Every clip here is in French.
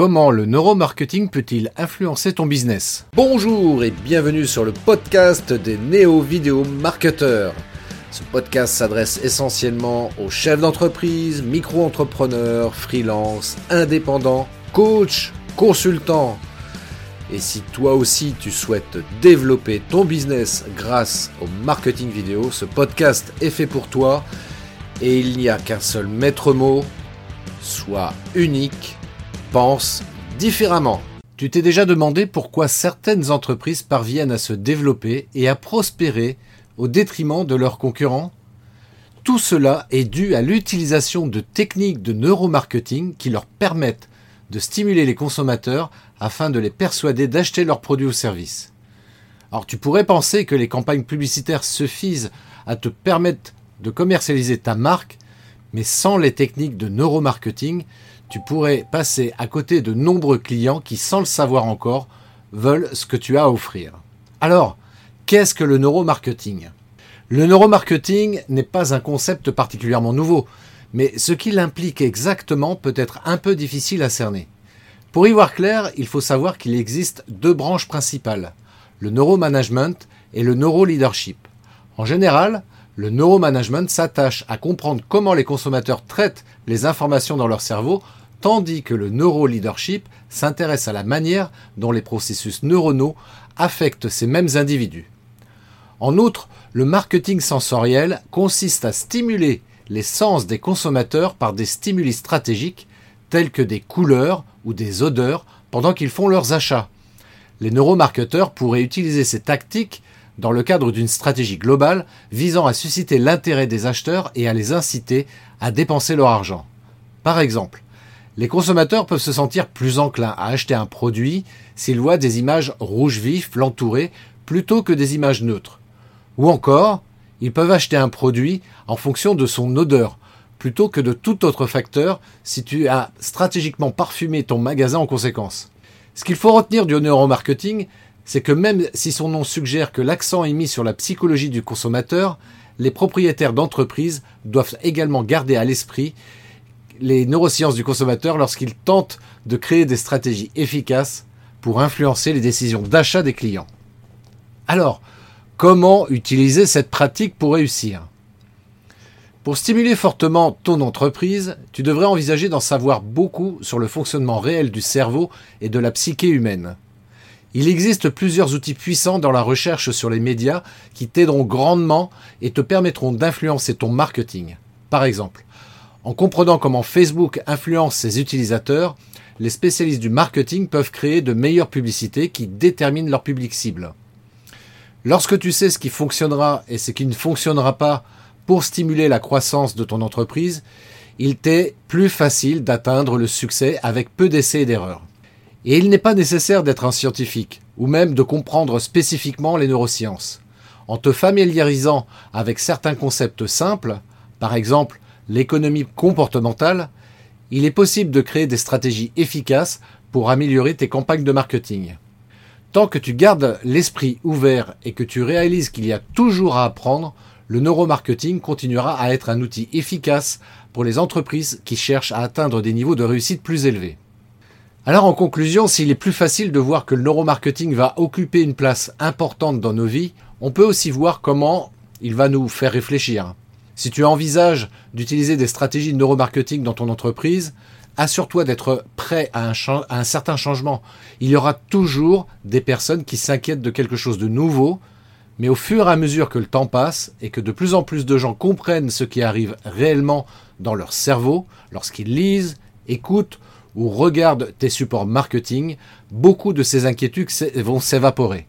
Comment le neuromarketing peut-il influencer ton business? Bonjour et bienvenue sur le podcast des néo-vidéo marketeurs. Ce podcast s'adresse essentiellement aux chefs d'entreprise, micro-entrepreneurs, freelance, indépendants, coachs, consultants. Et si toi aussi tu souhaites développer ton business grâce au marketing vidéo, ce podcast est fait pour toi et il n'y a qu'un seul maître mot, sois unique pense différemment. Tu t'es déjà demandé pourquoi certaines entreprises parviennent à se développer et à prospérer au détriment de leurs concurrents? Tout cela est dû à l'utilisation de techniques de neuromarketing qui leur permettent de stimuler les consommateurs afin de les persuader d'acheter leurs produits ou services. Alors tu pourrais penser que les campagnes publicitaires suffisent à te permettre de commercialiser ta marque, mais sans les techniques de neuromarketing, tu pourrais passer à côté de nombreux clients qui, sans le savoir encore, veulent ce que tu as à offrir. Alors, qu'est-ce que le neuromarketing? Le neuromarketing n'est pas un concept particulièrement nouveau, mais ce qu'il implique exactement peut être un peu difficile à cerner. Pour y voir clair, il faut savoir qu'il existe deux branches principales, le neuromanagement et le neuroleadership. En général, le neuromanagement s'attache à comprendre comment les consommateurs traitent les informations dans leur cerveau tandis que le neuroleadership s'intéresse à la manière dont les processus neuronaux affectent ces mêmes individus. En outre, le marketing sensoriel consiste à stimuler les sens des consommateurs par des stimuli stratégiques tels que des couleurs ou des odeurs pendant qu'ils font leurs achats. Les neuromarketeurs pourraient utiliser ces tactiques dans le cadre d'une stratégie globale visant à susciter l'intérêt des acheteurs et à les inciter à dépenser leur argent. Par exemple, les consommateurs peuvent se sentir plus enclins à acheter un produit s'ils voient des images rouges vifs l'entourer plutôt que des images neutres. Ou encore, ils peuvent acheter un produit en fonction de son odeur plutôt que de tout autre facteur si tu as stratégiquement parfumé ton magasin en conséquence. Ce qu'il faut retenir du neuromarketing, c'est que même si son nom suggère que l'accent est mis sur la psychologie du consommateur, les propriétaires d'entreprises doivent également garder à l'esprit les neurosciences du consommateur lorsqu'il tente de créer des stratégies efficaces pour influencer les décisions d'achat des clients. Alors, comment utiliser cette pratique pour réussir? Pour stimuler fortement ton entreprise, tu devrais envisager d'en savoir beaucoup sur le fonctionnement réel du cerveau et de la psyché humaine. Il existe plusieurs outils puissants dans la recherche sur les médias qui t'aideront grandement et te permettront d'influencer ton marketing. Par exemple, en comprenant comment Facebook influence ses utilisateurs, les spécialistes du marketing peuvent créer de meilleures publicités qui déterminent leur public cible. Lorsque tu sais ce qui fonctionnera et ce qui ne fonctionnera pas pour stimuler la croissance de ton entreprise, il t'est plus facile d'atteindre le succès avec peu d'essais et d'erreurs. Et il n'est pas nécessaire d'être un scientifique, ou même de comprendre spécifiquement les neurosciences. En te familiarisant avec certains concepts simples, par exemple l'économie comportementale, il est possible de créer des stratégies efficaces pour améliorer tes campagnes de marketing. Tant que tu gardes l'esprit ouvert et que tu réalises qu'il y a toujours à apprendre, le neuromarketing continuera à être un outil efficace pour les entreprises qui cherchent à atteindre des niveaux de réussite plus élevés. Alors en conclusion, s'il est plus facile de voir que le neuromarketing va occuper une place importante dans nos vies, on peut aussi voir comment il va nous faire réfléchir. Si tu envisages d'utiliser des stratégies de neuromarketing dans ton entreprise, assure-toi d'être prêt à un, certain changement. Il y aura toujours des personnes qui s'inquiètent de quelque chose de nouveau, mais au fur et à mesure que le temps passe et que de plus en plus de gens comprennent ce qui arrive réellement dans leur cerveau, lorsqu'ils lisent, écoutent ou regardent tes supports marketing, beaucoup de ces inquiétudes vont s'évaporer.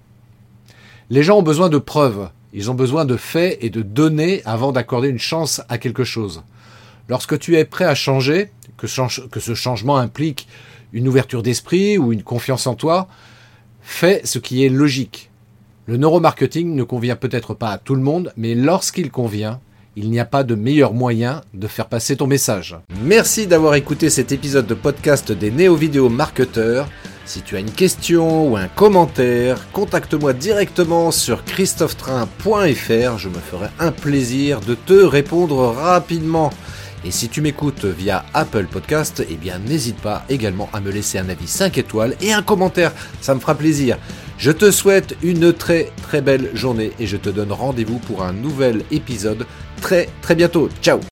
Les gens ont besoin de preuves, ils ont besoin de faits et de données avant d'accorder une chance à quelque chose. Lorsque tu es prêt à changer, que, ce changement implique une ouverture d'esprit ou une confiance en toi, fais ce qui est logique. Le neuromarketing ne convient peut-être pas à tout le monde, mais lorsqu'il convient, il n'y a pas de meilleur moyen de faire passer ton message. Merci d'avoir écouté cet épisode de podcast des néo-vidéo marketeurs. Si tu as une question ou un commentaire, contacte-moi directement sur christophetrain.fr. Je me ferai un plaisir de te répondre rapidement. Et si tu m'écoutes via Apple Podcast, eh bien n'hésite pas également à me laisser un avis 5 étoiles et un commentaire, ça me fera plaisir. Je te souhaite une très très belle journée et je te donne rendez-vous pour un nouvel épisode très très bientôt. Ciao